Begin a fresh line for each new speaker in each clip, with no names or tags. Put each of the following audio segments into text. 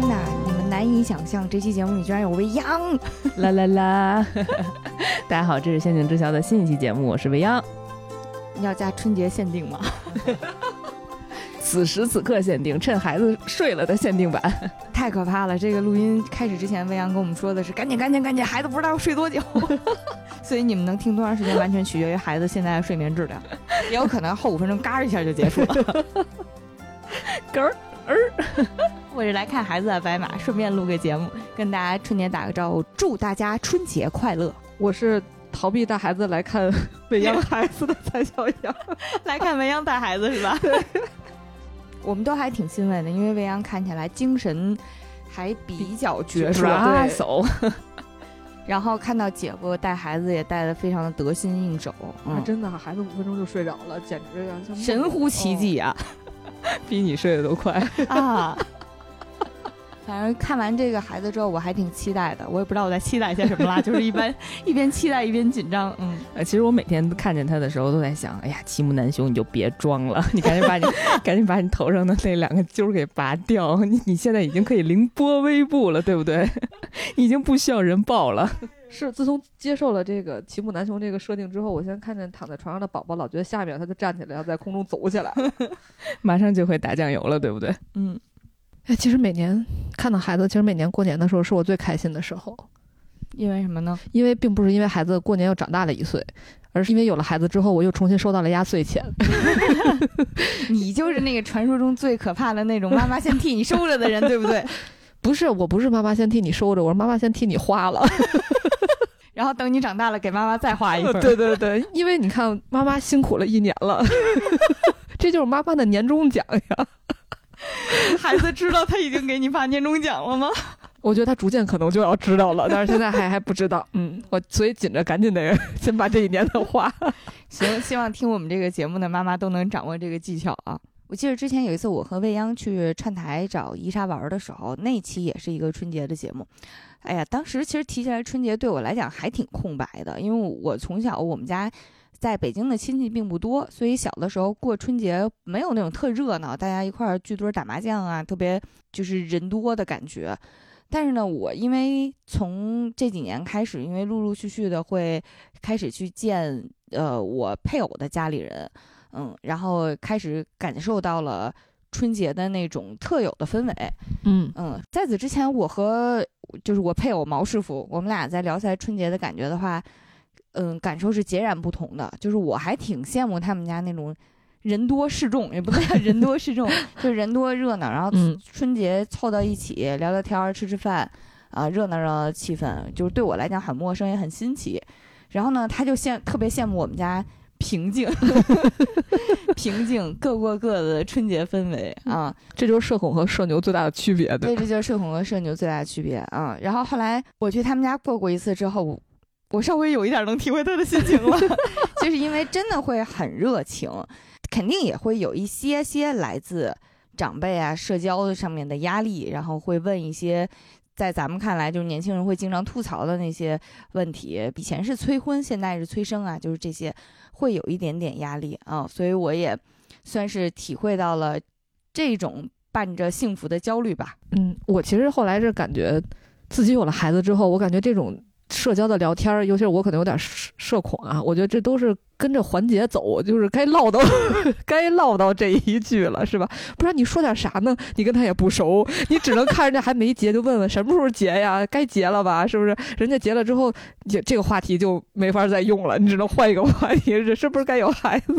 天哪！你们难以想象，这期节目里居然有未央！
啦啦啦！大家好，这是《陷阱之桥》的新一期节目，我是未央。
要加春节限定吗？
此时此刻限定，趁孩子睡了的限定版，
太可怕了！这个录音开始之前，未央跟我们说的是：赶紧，赶紧，赶紧！孩子不知道要睡多久，所以你们能听多长时间，完全取决于孩子现在的睡眠质量，也有可能后五分钟嘎一下就结束了。
嗝儿儿，
我是来看孩子的白马，顺便录个节目，跟大家春节打个招呼，祝大家春节快乐！
我是逃避带孩子来看 未央孩子的蔡小阳，
来看未央带孩子是吧？对。我们都还挺欣慰的，因为未央看起来精神还比较矍铄，
对。
然后看到姐夫带孩子也带的非常的得心应手，
嗯，真的，孩子五分钟就睡着了，简直啊，
神乎其技啊！
比你睡得都快
啊！反正看完这个孩子之后，我还挺期待的。我也不知道我在期待些什么啦，就是一般一边期待一边紧张。嗯，
其实我每天看见他的时候都在想：哎呀，齐木楠雄，你就别装了，你赶紧把你赶紧把你头上的那两个揪给拔掉。你你现在已经可以凌波微步了，对不对？已经不需要人抱了。是，自从接受了这个齐木楠雄这个设定之后，我现在看见躺在床上的宝宝，老觉得下面他就站起来要在空中走起来，马上就会打酱油了，对不对？
嗯。
哎，其实每年看到孩子，其实每年过年的时候是我最开心的时候，
因为什么呢？
因为并不是因为孩子过年又长大了一岁，而是因为有了孩子之后，我又重新收到了压岁钱。
你就是那个传说中最可怕的那种妈妈先替你收着的人，对不对？
不是，我不是妈妈先替你收着，我是妈妈先替你花了，
然后等你长大了给妈妈再花一份。
对对对，因为你看妈妈辛苦了一年了，这就是妈妈的年终奖呀。
孩子知道他已经给你发年终奖了吗？
我觉得他逐渐可能就要知道了，但是现在还还不知道。嗯，我所以紧着赶紧的先把这一年的花。
行，希望听我们这个节目的妈妈都能掌握这个技巧啊。我记得之前有一次我和未央去串台找伊莎玩的时候，那期也是一个春节的节目。哎呀，当时其实提起来春节对我来讲还挺空白的，因为我从小我们家。在北京的亲戚并不多，所以小的时候过春节没有那种特热闹，大家一块儿聚堆打麻将啊，特别就是人多的感觉。但是呢，我因为从这几年开始，因为陆陆续续的会开始去见呃我配偶的家里人，嗯，然后开始感受到了春节的那种特有的氛围，
嗯
嗯。在此之前，我和就是我配偶毛师傅，我们俩在聊起来春节的感觉的话。嗯，感受是截然不同的。就是我还挺羡慕他们家那种人多势众，也不能叫人多势众，就人多热闹。然后春节凑到一起聊聊天、吃吃饭，啊，热闹热闹的气氛，就是对我来讲很陌生也很新奇。然后呢，他就羡特别羡慕我们家平静，平静，各过各的春节氛围啊。
这就是社恐和社牛最大的区别，
对，这就是社恐和社牛最大的区别啊。然后后来我去他们家过过一次之后。我稍微有一点能体会他的心情了，就是因为真的会很热情，肯定也会有一些些来自长辈啊社交上面的压力，然后会问一些在咱们看来就是年轻人会经常吐槽的那些问题。以前是催婚，现在是催生啊，就是这些会有一点点压力啊，所以我也算是体会到了这种伴着幸福的焦虑吧。
嗯，我其实后来是感觉自己有了孩子之后，我感觉这种。社交的聊天儿，尤其是我可能有点社社恐啊，我觉得这都是跟着环节走，就是该唠叨，该唠叨这一句了，是吧？不然你说点啥呢？你跟他也不熟，你只能看人家还没结就问问什么时候结呀？该结了吧？是不是？人家结了之后，也这个话题就没法再用了，你只能换一个话题，这是不是该有孩子？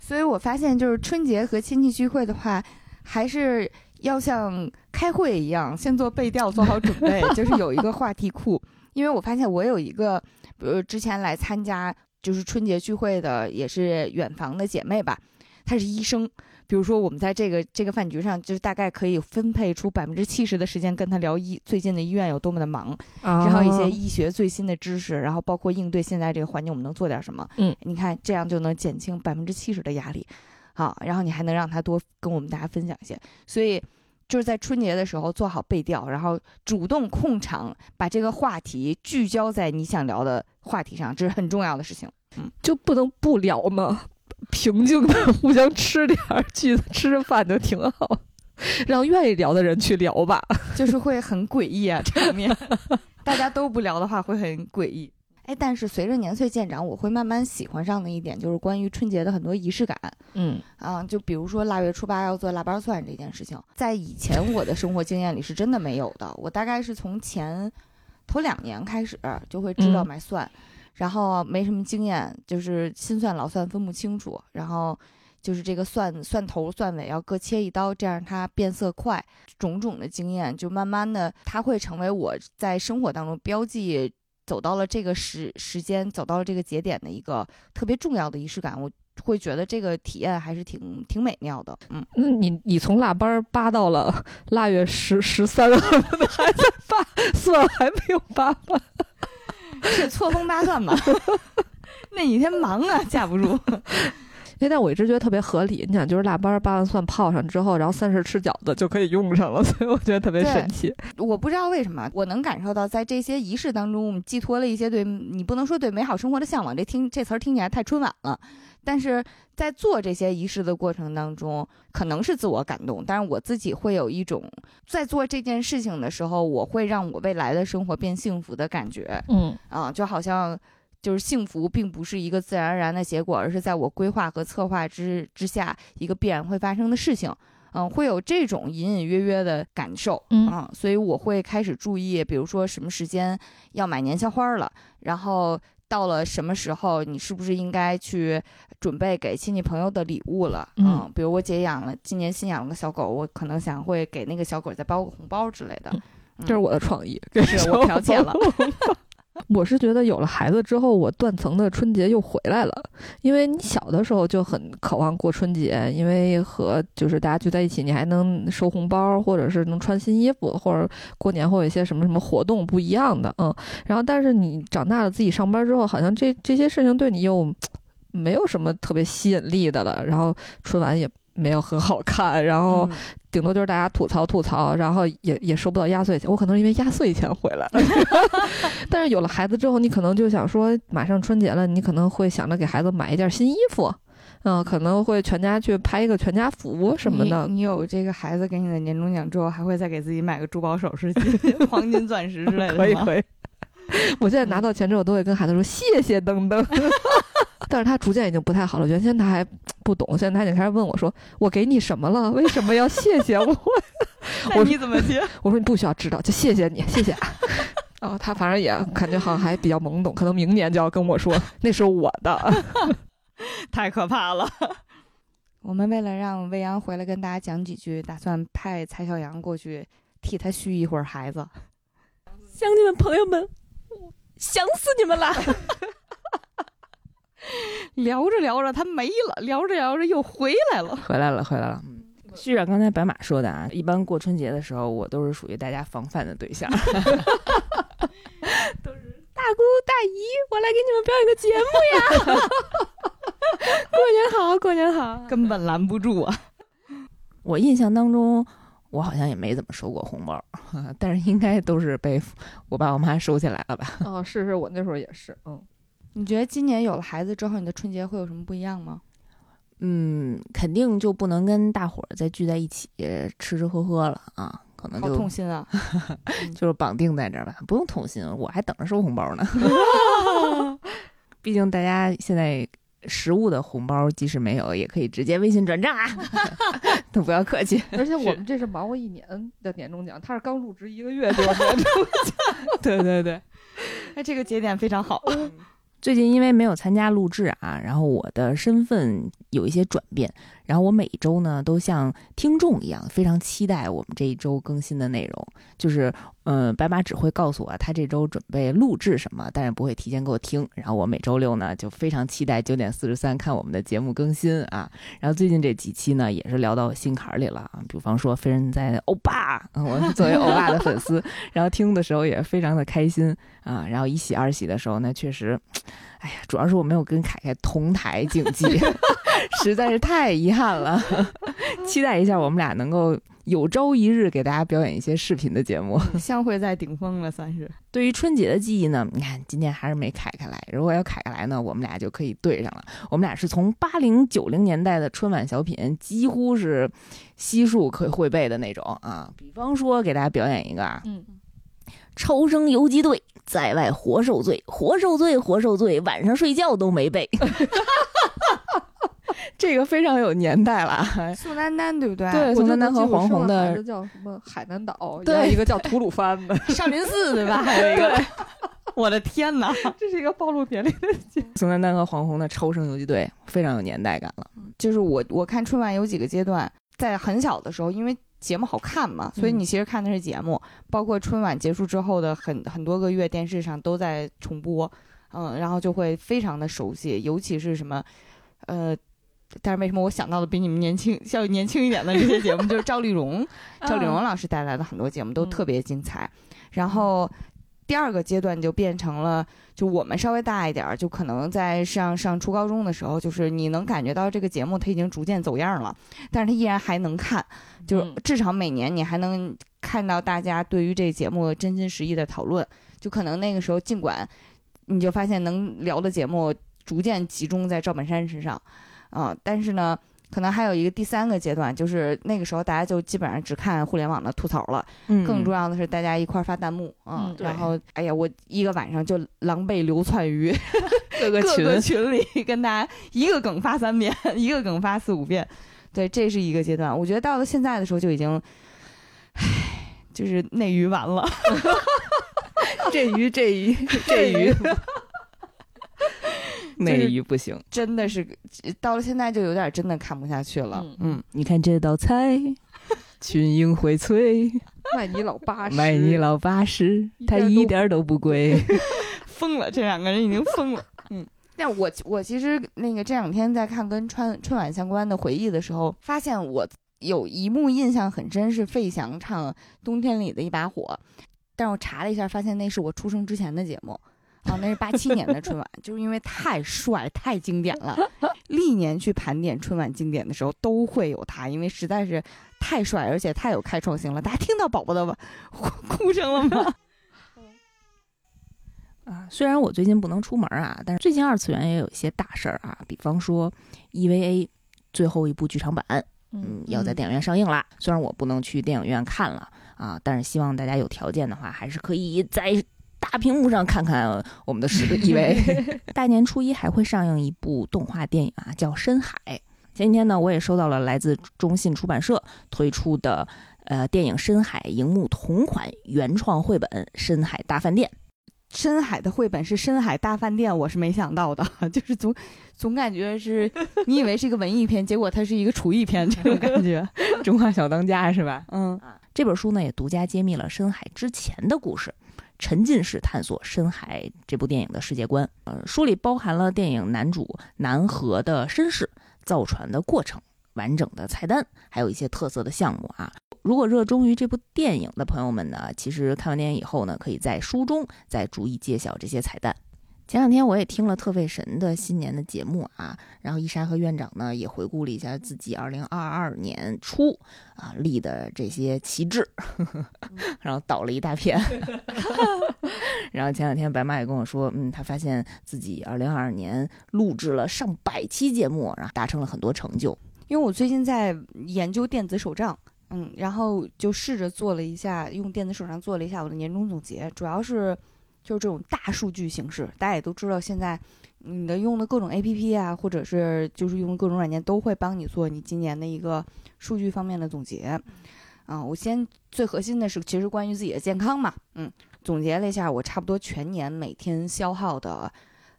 所以我发现，就是春节和亲戚聚会的话，还是要像开会一样，先做背调，做好准备，就是有一个话题库。因为我发现我有一个，比如之前来参加就是春节聚会的，也是远房的姐妹吧，她是医生。比如说我们在这个这个饭局上，就是大概可以分配出百分之七十的时间跟她聊医最近的医院有多么的忙，然后一些医学最新的知识，然后包括应对现在这个环境我们能做点什么。
嗯，
你看这样就能减轻百分之七十的压力，好，然后你还能让她多跟我们大家分享一些，所以。就是在春节的时候做好背调，然后主动控场，把这个话题聚焦在你想聊的话题上，这是很重要的事情。
嗯，就不能不聊吗？平静的互相吃点儿，聚吃着饭就挺好。让愿意聊的人去聊吧。
就是会很诡异啊，场面。大家都不聊的话，会很诡异。哎，但是随着年岁渐长，我会慢慢喜欢上的一点就是关于春节的很多仪式感。
嗯
啊，就比如说腊月初八要做腊八蒜这件事情，在以前我的生活经验里是真的没有的。我大概是从前头两年开始就会知道买蒜，然后没什么经验，就是新蒜老蒜分不清楚，然后就是这个蒜蒜头蒜尾要各切一刀，这样它变色快。种种的经验，就慢慢的它会成为我在生活当中标记。走到了这个时时间，走到了这个节点的一个特别重要的仪式感，我会觉得这个体验还是挺挺美妙的。嗯，
那你你从腊八扒到了腊月十十三，还在扒蒜还没有扒完，
是错峰扒蒜吧？那几天忙啊，架不住。
哎，但我一直觉得特别合理。你想，就是腊八扒完蒜泡上之后，然后三十吃饺子就可以用上了，所以我觉得特别神奇。
我不知道为什么，我能感受到在这些仪式当中，我们寄托了一些对你不能说对美好生活的向往，这听这词儿听起来太春晚了。但是在做这些仪式的过程当中，可能是自我感动，但是我自己会有一种在做这件事情的时候，我会让我未来的生活变幸福的感觉。
嗯
啊，就好像。就是幸福并不是一个自然而然的结果，而是在我规划和策划之之下一个必然会发生的事情。嗯，会有这种隐隐约约的感受。
嗯，
所以我会开始注意，比如说什么时间要买年宵花了，然后到了什么时候，你是不是应该去准备给亲戚朋友的礼物了？嗯，比如我姐养了今年新养了个小狗，我可能想会给那个小狗再包个红包之类的。
这是我的创意，
是我剽窃了。
我是觉得有了孩子之后，我断层的春节又回来了。因为你小的时候就很渴望过春节，因为和就是大家聚在一起，你还能收红包，或者是能穿新衣服，或者过年会有一些什么什么活动不一样的，嗯。然后，但是你长大了自己上班之后，好像这这些事情对你又没有什么特别吸引力的了。然后春晚也。没有很好看，然后顶多就是大家吐槽吐槽，然后也也收不到压岁钱。我可能是因为压岁钱回来了，但是有了孩子之后，你可能就想说，马上春节了，你可能会想着给孩子买一件新衣服，嗯，可能会全家去拍一个全家福什么的。
你有这个孩子给你的年终奖之后，还会再给自己买个珠宝首饰、黄金钻石之类的
可以可以。我现在拿到钱之后，都会跟孩子说谢谢噔噔。但是他逐渐已经不太好了。原先他还不懂，现在他已经开始问我说：“我给你什么了？为什么要谢谢我？”
我你怎么接？
我说你不需要知道，就谢谢你，谢谢。哦，他反正也感觉好像还比较懵懂，可能明年就要跟我说那是我的，
太可怕了。我们为了让未央回来跟大家讲几句，打算派蔡小阳过去替他续一会儿孩子。
乡亲们、朋友们，想死你们了！
聊着聊着他没了，聊着聊着又回来了，
回来了，回来了。续着刚才白马说的啊，一般过春节的时候，我都是属于大家防范的对象，都是大姑大姨，我来给你们表演个节目呀！过年好，过年好，
根本拦不住啊！
我印象当中，我好像也没怎么收过红包，但是应该都是被我爸我妈收起来了吧？
哦，是是，我那时候也是，嗯。
你觉得今年有了孩子之后，你的春节会有什么不一样吗？
嗯，肯定就不能跟大伙儿再聚在一起吃吃喝喝了啊，可能就
痛心啊，
就是绑定在这儿吧，不用痛心，我还等着收红包呢。毕竟大家现在实物的红包即使没有，也可以直接微信转账啊，都不要客气。
而且我们这是忙活一年的年终奖，他是刚入职一个月就年终奖。
对对对，
那，这个节点非常好。
最近因为没有参加录制啊，然后我的身份有一些转变，然后我每周呢都像听众一样，非常期待我们这一周更新的内容。就是，嗯，白马只会告诉我他这周准备录制什么，但是不会提前给我听。然后我每周六呢就非常期待九点四十三看我们的节目更新啊。然后最近这几期呢也是聊到我心坎里了啊，比方说飞人在欧巴，我作为欧巴的粉丝，然后听的时候也非常的开心啊。然后一喜二喜的时候，呢确实。哎呀，主要是我没有跟凯凯同台竞技，实在是太遗憾了。期待一下我们俩能够有朝一日给大家表演一些视频的节目。
相会在顶峰了，算是。
对于春节的记忆呢，你看今天还是没凯凯来。如果要凯凯来呢，我们俩就可以对上了。我们俩是从八零九零年代的春晚小品，几乎是悉数可以会背的那种啊。比方说，给大家表演一个啊，
嗯，
超生游击队在外活受罪，活受罪，活受罪，晚上睡觉都没背。这个非常有年代了，
宋丹丹对不对？
对，宋丹丹和黄宏的
叫什么海南岛，
对，
一个叫吐鲁番的
少林寺对吧？还有一个，我的天哪，
这是一个暴露年龄的节目。
宋丹丹和黄宏的超生游击队非常有年代感了。
就是我我看春晚有几个阶段，在很小的时候，因为节目好看嘛，所以你其实看的是节目，包括春晚结束之后的很很多个月，电视上都在重播，嗯，然后就会非常的熟悉，尤其是什么，呃。但是为什么我想到的比你们年轻、稍微年轻一点的这些节目，就是赵丽蓉、赵丽蓉老师带来的很多节目都特别精彩。然后第二个阶段就变成了，就我们稍微大一点儿，就可能在上上初高中的时候，就是你能感觉到这个节目它已经逐渐走样了，但是它依然还能看，就是至少每年你还能看到大家对于这个节目真心实意的讨论。就可能那个时候，尽管你就发现能聊的节目逐渐集中在赵本山身上。嗯，但是呢，可能还有一个第三个阶段，就是那个时候大家就基本上只看互联网的吐槽了。嗯，更重要的是大家一块发弹幕啊，然后哎呀，我一个晚上就狼狈流窜于
各个
群群里，跟大家一个梗发三遍，一个梗发四五遍。对，这是一个阶段。我觉得到了现在的时候就已经，唉，就是内娱完了，
这鱼这鱼这鱼。内娱不行，
真的是到了现在就有点真的看不下去了。嗯，
你看这道菜，群英荟萃，
卖你老八十，
卖你老八十，它一点都不贵。
疯了，这两个人已经疯了。嗯，但我我其实那个这两天在看跟春春晚相关的回忆的时候，发现我有一幕印象很深，是费翔唱《冬天里的一把火》，但是我查了一下，发现那是我出生之前的节目。啊，那是八七年的春晚，就是因为太帅、太经典了。历年去盘点春晚经典的时候，都会有他，因为实在是太帅，而且太有开创性了。大家听到宝宝的哭声了吗？
啊，虽然我最近不能出门啊，但是最近二次元也有一些大事儿啊，比方说 EVA 最后一部剧场版，嗯，要在电影院上映啦。虽然我不能去电影院看了啊，但是希望大家有条件的话，还是可以在。大屏幕上看看我们的十个 一位。大年初一还会上映一部动画电影啊，叫《深海》。前几天呢，我也收到了来自中信出版社推出的呃电影《深海》荧幕同款原创绘本《深海大饭店》。
深海的绘本是《深海大饭店》，我是没想到的，就是总总感觉是你以为是一个文艺片，结果它是一个厨艺片，这种感觉。
中华小当家是吧？嗯这本书呢也独家揭秘了深海之前的故事。沉浸式探索《深海》这部电影的世界观，呃，书里包含了电影男主南河的身世、造船的过程、完整的菜单，还有一些特色的项目啊。如果热衷于这部电影的朋友们呢，其实看完电影以后呢，可以在书中再逐一揭晓这些彩蛋。前两天我也听了特费神的新年的节目啊，然后伊莎和院长呢也回顾了一下自己二零二二年初啊立的这些旗帜，然后倒了一大片。然后前两天白妈也跟我说，嗯，她发现自己二零二二年录制了上百期节目，然后达成了很多成就。
因为我最近在研究电子手账，嗯，然后就试着做了一下，用电子手账做了一下我的年终总结，主要是。就是这种大数据形式，大家也都知道，现在你的用的各种 A P P 啊，或者是就是用各种软件，都会帮你做你今年的一个数据方面的总结。啊，我先最核心的是，其实关于自己的健康嘛，嗯，总结了一下，我差不多全年每天消耗的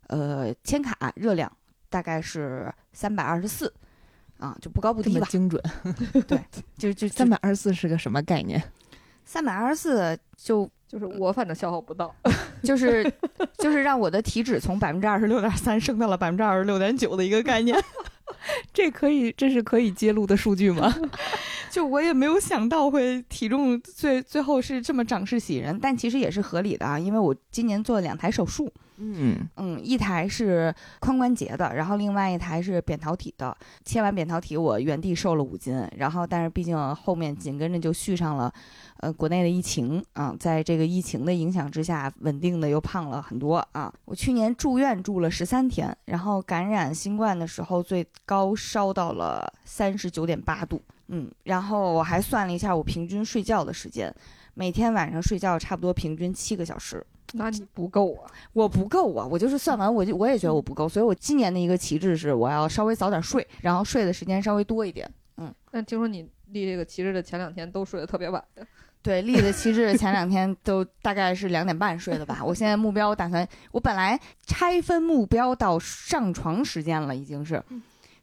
呃千卡热量大概是三百二十四，啊，就不高不低吧，
精准。
对，就就
三百二十四是个什么概念？
三百二十四就。
就是我反正消耗不到，
就是就是让我的体脂从百分之二十六点三升到了百分之二十六点九的一个概念，
这可以这是可以揭露的数据吗？
就我也没有想到会体重最最后是这么涨势喜人，但其实也是合理的啊，因为我今年做了两台手术，
嗯，
嗯，一台是髋关节的，然后另外一台是扁桃体的。切完扁桃体，我原地瘦了五斤，然后但是毕竟后面紧跟着就续上了，呃，国内的疫情啊，在这个疫情的影响之下，稳定的又胖了很多啊。我去年住院住了十三天，然后感染新冠的时候最高烧到了三十九点八度，嗯，然后我还算了一下我平均睡觉的时间，每天晚上睡觉差不多平均七个小时。
那你不够啊！
我不够啊！我就是算完，我就我也觉得我不够，所以我今年的一个旗帜是我要稍微早点睡，然后睡的时间稍微多一点。嗯，
那听说你立这个旗帜的前两天都睡得特别晚的。
对，立的旗帜前两天都大概是两点半睡的吧。我现在目标，我打算，我本来拆分目标到上床时间了，已经是，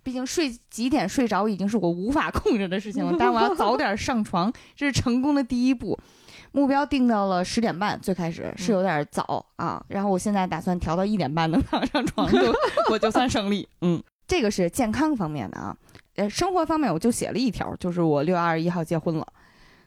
毕竟睡几点睡着已经是我无法控制的事情了，但我要 早点上床，这是成功的第一步。目标定到了十点半，最开始是有点早啊，然后我现在打算调到一点半能躺上床，就我就算胜利。嗯，这个是健康方面的啊，呃，生活方面我就写了一条，就是我六月二十一号结婚了，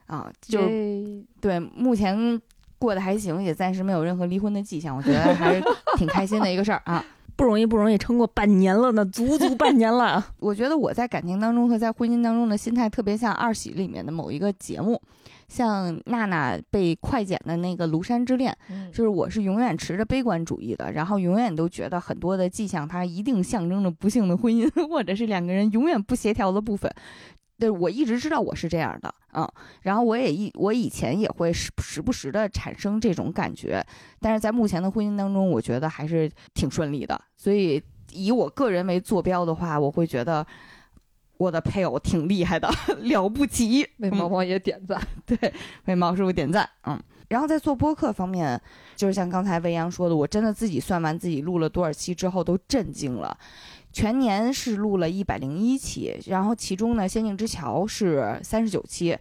啊，就是对目前过得还行，也暂时没有任何离婚的迹象，我觉得还是挺开心的一个事儿啊。
不容易，不容易，撑过半年了呢，足足半年了。
我觉得我在感情当中和在婚姻当中的心态特别像《二喜》里面的某一个节目。像娜娜被快剪的那个《庐山之恋》，就是我是永远持着悲观主义的，然后永远都觉得很多的迹象，它一定象征着不幸的婚姻，或者是两个人永远不协调的部分。对我一直知道我是这样的嗯，然后我也一我以前也会时时不时的产生这种感觉，但是在目前的婚姻当中，我觉得还是挺顺利的。所以以我个人为坐标的话，我会觉得。我的配偶挺厉害的，了不起，
为毛毛也点赞，
对，为毛师傅点赞，嗯。然后在做播客方面，就是像刚才未央说的，我真的自己算完自己录了多少期之后都震惊了，全年是录了一百零一期，然后其中呢，《仙境之桥》是三十九期，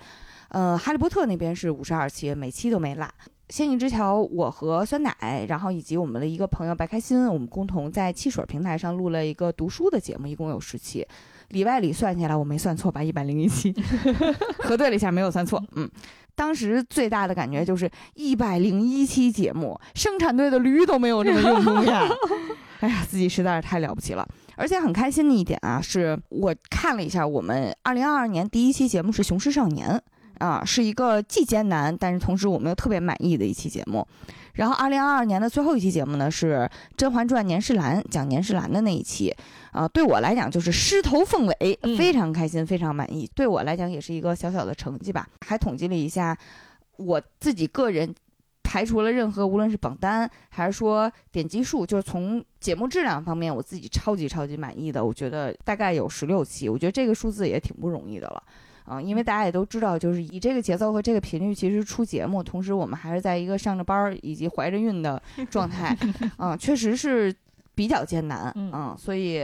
呃，《哈利波特》那边是五十二期，每期都没落。《仙境之桥》，我和酸奶，然后以及我们的一个朋友白开心，我们共同在汽水平台上录了一个读书的节目，一共有十期。里外里算起来，我没算错吧？一百零一期，核对了一下，没有算错。嗯，当时最大的感觉就是一百零一期节目，生产队的驴都没有这么用功呀！哎呀，自己实在是太了不起了。而且很开心的一点啊，是我看了一下，我们二零二二年第一期节目是《雄狮少年》啊，是一个既艰难，但是同时我们又特别满意的一期节目。然后二零二二年的最后一期节目呢，是《甄嬛传》年世兰讲年世兰的那一期。啊，对我来讲就是狮头凤尾，非常开心，非常满意。对我来讲也是一个小小的成绩吧。还统计了一下，我自己个人排除了任何无论是榜单还是说点击数，就是从节目质量方面，我自己超级超级满意的。我觉得大概有十六期，我觉得这个数字也挺不容易的了。啊，因为大家也都知道，就是以这个节奏和这个频率，其实出节目，同时我们还是在一个上着班儿以及怀着孕的 状态，啊，确实是。比较艰难，嗯，所以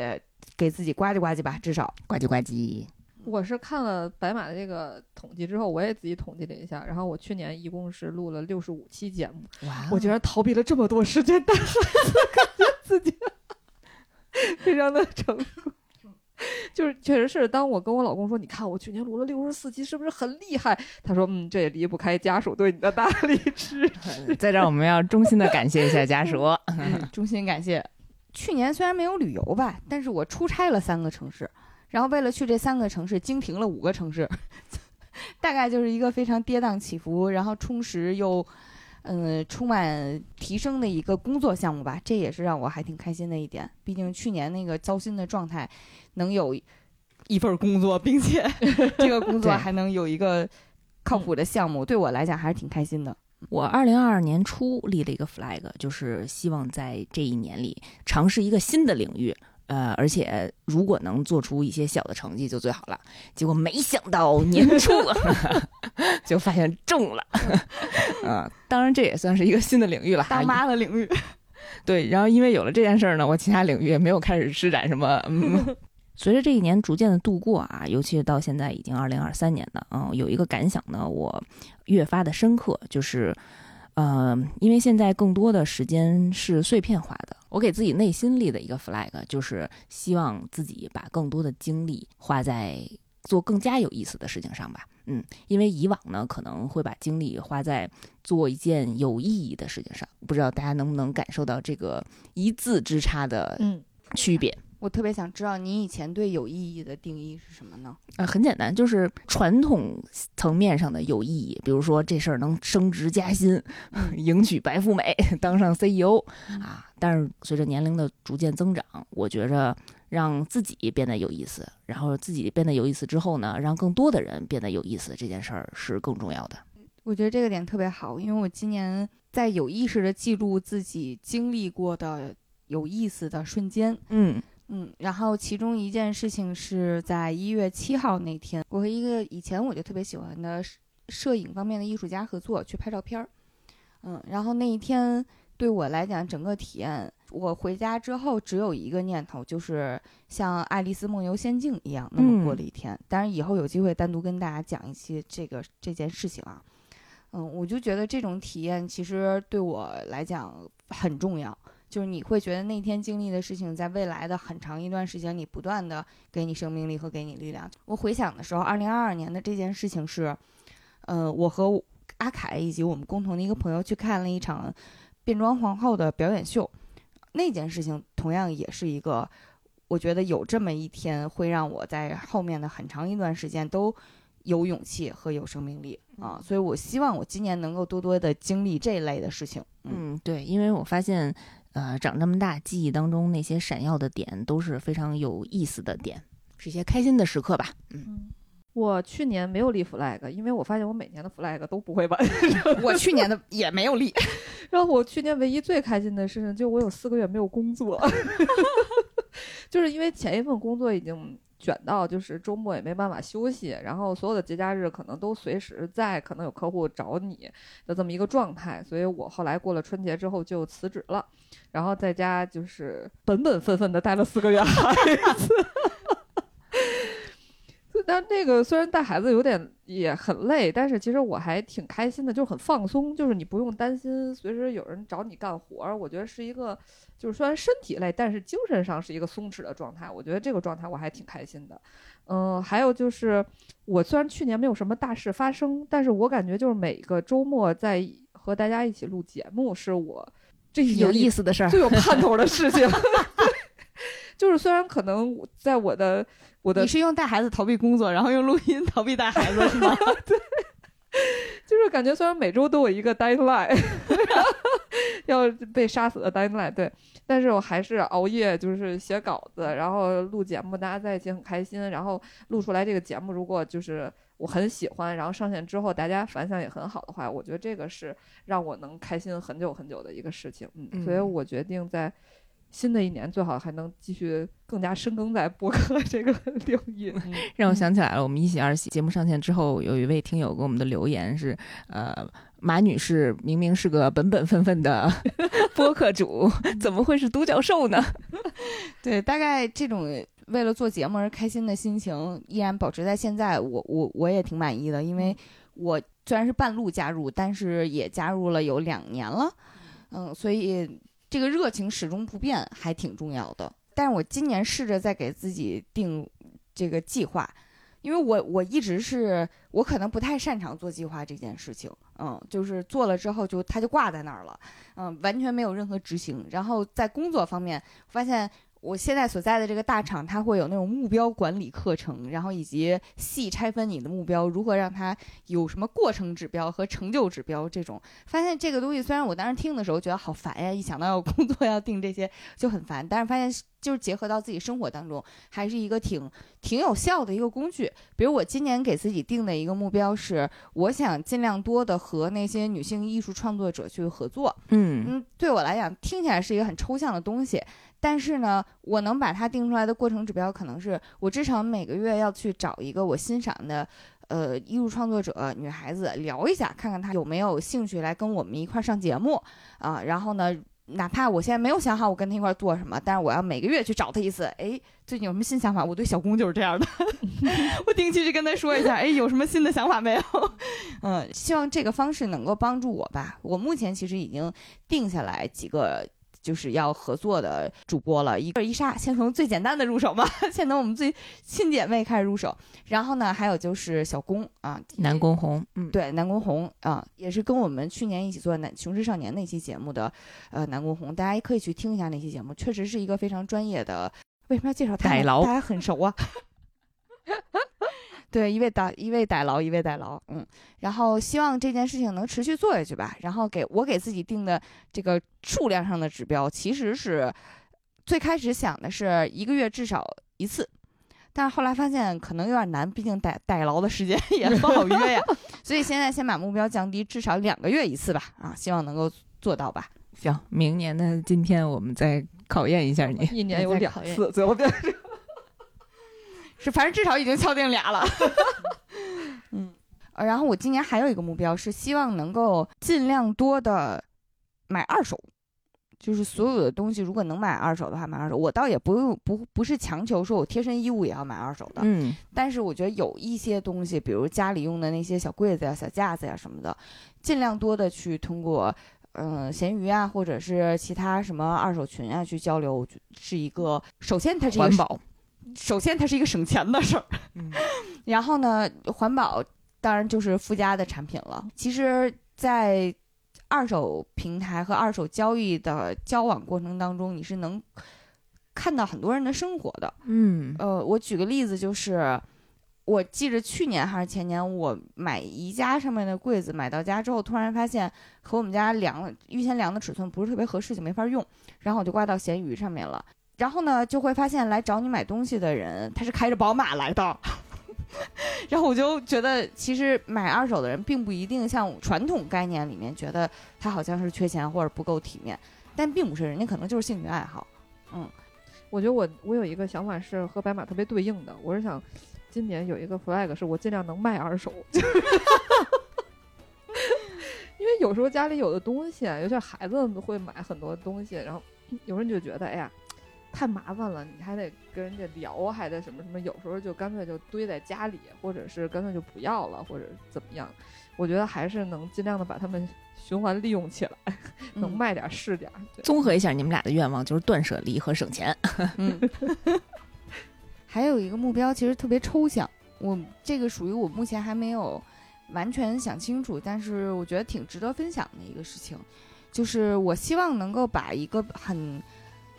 给自己呱唧呱唧吧，至少
呱唧呱唧。
我是看了白马的这个统计之后，我也自己统计了一下，然后我去年一共是录了六十五期节目，哇，我竟然逃避了这么多时间带孩子，感觉自己 非常的成功。就是确实是，当我跟我老公说，你看我去年录了六十四期，是不是很厉害？他说，嗯，这也离不开家属对你的大力支 持。
在这儿，我们要衷心的感谢一下家属，
衷心感谢。去年虽然没有旅游吧，但是我出差了三个城市，然后为了去这三个城市，经停了五个城市，大概就是一个非常跌宕起伏，然后充实又，嗯，充满提升的一个工作项目吧。这也是让我还挺开心的一点。毕竟去年那个糟心的状态，能有一份工作，并且 这个工作还能有一个靠谱的项目，对我来讲还是挺开心的。
我二零二二年初立了一个 flag，就是希望在这一年里尝试一个新的领域，呃，而且如果能做出一些小的成绩就最好了。结果没想到年初 就发现中了，嗯，当然这也算是一个新的领域了，
当妈的领域。
对，然后因为有了这件事儿呢，我其他领域也没有开始施展什么。嗯 随着这一年逐渐的度过啊，尤其是到现在已经二零二三年了，嗯，有一个感想呢，我越发的深刻，就是，呃，因为现在更多的时间是碎片化的，我给自己内心立的一个 flag 就是希望自己把更多的精力花在做更加有意思的事情上吧。嗯，因为以往呢，可能会把精力花在做一件有意义的事情上，不知道大家能不能感受到这个一字之差的
嗯，
区别。
我特别想知道您以前对有意义的定义是什么呢？
呃，很简单，就是传统层面上的有意义，比如说这事儿能升职加薪，迎娶白富美，当上 CEO 啊。但是随着年龄的逐渐增长，我觉着让自己变得有意思，然后自己变得有意思之后呢，让更多的人变得有意思，这件事儿是更重要的。
我觉得这个点特别好，因为我今年在有意识的记录自己经历过的有意思的瞬间。
嗯
嗯，然后其中一件事情是在一月七号那天，我和一个以前我就特别喜欢的摄摄影方面的艺术家合作去拍照片儿。嗯，然后那一天对我来讲，整个体验，我回家之后只有一个念头，就是像《爱丽丝梦游仙境》一样那么过了一天。当然，以后有机会单独跟大家讲一期这个这件事情啊。嗯，我就觉得这种体验其实对我来讲很重要。就是你会觉得那天经历的事情，在未来的很长一段时间里，不断的给你生命力和给你力量。我回想的时候，二零二二年的这件事情是，呃，我和阿凯以及我们共同的一个朋友去看了一场变装皇后的表演秀。那件事情同样也是一个，我觉得有这么一天会让我在后面的很长一段时间都有勇气和有生命力啊。所以我希望我今年能够多多的经历这类的事情。嗯，
嗯，对，因为我发现，呃，长这么大，记忆当中那些闪耀的点都是非常有意思的点，是一些开心的时刻吧。嗯，
我去年没有立 flag，因为我发现我每年的 flag 都不会完。
我去年的也没有立。
然后我去年唯一最开心的事情，就我有四个月没有工作，就是因为前一份工作已经卷到，就是周末也没办法休息，然后所有的节假日可能都随时在，可能有客户找你的这么一个状态，所以我后来过了春节之后就辞职了，然后在家就是本本分分的待了四个月孩子。但那个虽然带孩子有点也很累，但是其实我还挺开心的，就是很放松，就是你不用担心随时有人找你干活儿。我觉得是一个，就是虽然身体累，但是精神上是一个松弛的状态。我觉得这个状态我还挺开心的。嗯，还有就是我虽然去年没有什么大事发生，但是我感觉就是每个周末在和大家一起录节目，是我这一
有意思的事儿。
最有盼头的事情。就是虽然可能在我的我的
你是用带孩子逃避工作，然后用录音逃避带孩子是吗？
对就是感觉虽然每周都有一个 deadline，要被杀死的 deadline，对，但是我还是熬夜，就是写稿子，然后录节目，大家在一起很开心，然后录出来这个节目，如果就是我很喜欢，然后上线之后大家反响也很好的话，我觉得这个是让我能开心很久很久的一个事情，嗯，所以
嗯
我决定在。新的一年最好还能继续更加深耕在播客这个 领域。嗯
让我想起来了，我们一喜二喜节目上线之后，有一位听友给我们的留言是，呃，马女士明明是个本本分分的 播客主，怎么会是独角兽呢？
对，大概这种为了做节目而开心的心情依然保持在现在，我我我也挺满意的，因为我虽然是半路加入，但是也加入了有两年了，嗯，所以这个热情始终不变，还挺重要的。但是我今年试着在给自己定这个计划，因为我我一直是我可能不太擅长做计划这件事情，嗯，就是做了之后就它就挂在那儿了，嗯，完全没有任何执行。然后在工作方面，发现我现在所在的这个大厂，它会有那种目标管理课程，然后以及细拆分你的目标，如何让它有什么过程指标和成就指标这种。发现这个东西虽然我当时听的时候觉得好烦呀，一想到要工作 要定这些就很烦，但是发现就是结合到自己生活当中，还是一个挺挺有效的一个工具。比如我今年给自己定的一个目标是，我想尽量多的和那些女性艺术创作者去合作。
嗯
嗯，对我来讲，听起来是一个很抽象的东西，但是呢，我能把它定出来的过程指标，可能是我至少每个月要去找一个我欣赏的。呃，艺术创作者女孩子聊一下，看看她有没有兴趣来跟我们一块儿上节目啊、然后呢，哪怕我现在没有想好我跟她一块儿做什么，但是我要每个月去找她一次。哎，最近有什么新想法？我对小公就是这样的 我定期去跟她说一下，哎，有什么新的想法没有？嗯，希望这个方式能够帮助我吧。我目前其实已经定下来几个就是要合作的主播了。一个是伊莎，先从最简单的入手嘛，先从我们最亲姐妹开始入手。然后呢，还有就是小宫啊，
南宫红，嗯，
对，南宫红啊，也是跟我们去年一起做《南雄狮少年》那期节目的，呃，南宫红，大家也可以去听一下那期节目，确实是一个非常专业的。为什么要介绍他？大家很熟啊。对，一位代一位逮牢，一位逮牢，嗯，然后希望这件事情能持续做下去吧。然后给我给自己定的这个数量上的指标，其实是最开始想的是一个月至少一次，但是后来发现可能有点难，毕竟逮逮牢的时间 也不好约呀。所以现在先把目标降低，至少两个月一次吧。啊，希望能够做到吧。
行，明年的今天我们再考验一下你。
一年有两次，最后变成
是，反正至少已经敲定俩了。嗯，呃然后我今年还有一个目标是希望能够尽量多的买二手，就是所有的东西如果能买二手的话买二手。我倒也不用不不是强求说我贴身衣物也要买二手的，
嗯，
但是我觉得有一些东西，比如家里用的那些小柜子呀、小架子呀什么的，尽量多的去通过。嗯，闲鱼啊，或者是其他什么二手群啊，去交流，我觉得是一个。首先，它是一个
环保，
首先它是一个省钱的事儿，
嗯
然后呢，环保当然就是附加的产品了。其实，在二手平台和二手交易的交往过程当中，你是能看到很多人的生活的。
嗯
呃，我举个例子，就是我记着去年还是前年，我买宜家上面的柜子，买到家之后，突然发现和我们家量预先量的尺寸不是特别合适，就没法用，然后我就挂到闲鱼上面了。然后呢，就会发现来找你买东西的人，他是开着宝马来的。然后我就觉得，其实买二手的人并不一定像传统概念里面觉得他好像是缺钱或者不够体面，但并不是，人家可能就是兴趣爱好。
嗯我觉得我我有一个想法是和白马特别对应的，我是想今年有一个 flag 是我尽量能卖二手，就 是因为有时候家里有的东西，尤其孩子会买很多东西，然后有人就觉得哎呀太麻烦了，你还得跟人家聊，还得什么什么，有时候就干脆就堆在家里，或者是干脆就不要了，或者怎么样。我觉得还是能尽量的把它们循环利用起来，能
嗯
卖点儿是点儿。
综合一下你们俩的愿望，就是断舍离和省钱。
嗯，还有一个目标其实特别抽象，我这个属于我目前还没有完全想清楚，但是我觉得挺值得分享的一个事情，就是我希望能够把一个很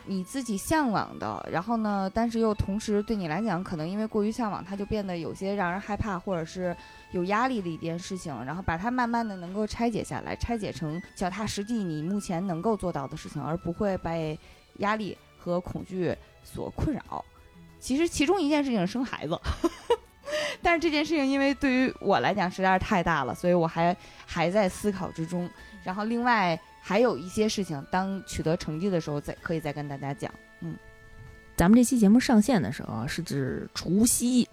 你自己向往的，然后呢，但是又同时对你来讲可能因为过于向往，它就变得有些让人害怕或者是有压力的一件事情，然后把它慢慢的能够拆解下来，拆解成脚踏实地你目前能够做到的事情，而不会被压力和恐惧所困扰。其实其中一件事情是生孩子，但是这件事情因为对于我来讲实在是太大了，所以我还还在思考之中。然后另外还有一些事情，当取得成绩的时候再可以再跟大家讲。
嗯咱们这期节目上线的时候是指除夕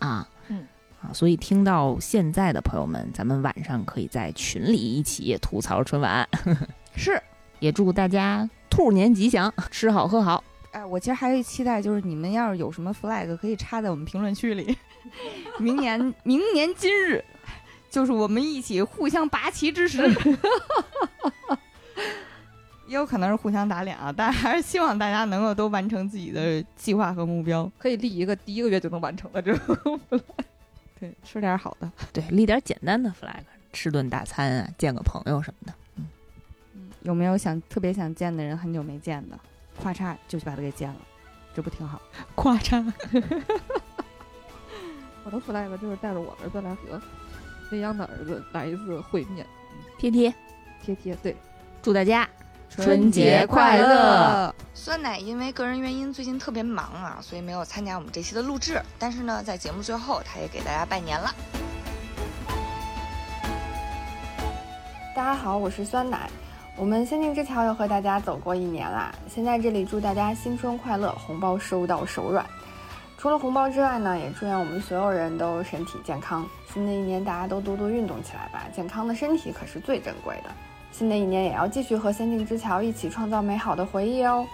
啊，
嗯
啊，所以听到现在的朋友们，咱们晚上可以在群里一起吐槽春晚，
是，
也祝大家兔年吉祥，吃好喝好。
哎，我其实还期待就是你们要是有什么 flag 可以插在我们评论区里，明年明年今日。就是我们一起互相拔旗之时，也有可能是互相打脸啊，但还是希望大家能够都完成自己的计划和目标。
可以立一个第一个月就能完成的这种 flag。
对，吃点好的。
对，立点简单的 flag，吃顿大餐啊，见个朋友什么的。
嗯，有没有想特别想见的人，很久没见的，咔嚓就去把他给见了，这不挺好？咔嚓，
我的 flag 就是带着我儿子来和未央的儿子来一次会面，
贴贴，
贴贴对。
祝大家
春
节快乐！
酸奶因为个人原因最近特别忙啊，所以没有参加我们这期的录制。但是呢，在节目最后，他也给大家拜年了。
大家好，我是酸奶。我们仙境之桥又和大家走过一年啦，先在这里祝大家新春快乐，红包收到手软。除了红包之外呢，也祝愿我们所有人都身体健康。新的一年大家都多多运动起来吧，健康的身体可是最珍贵的。新的一年也要继续和仙境之桥一起创造美好的回忆哦。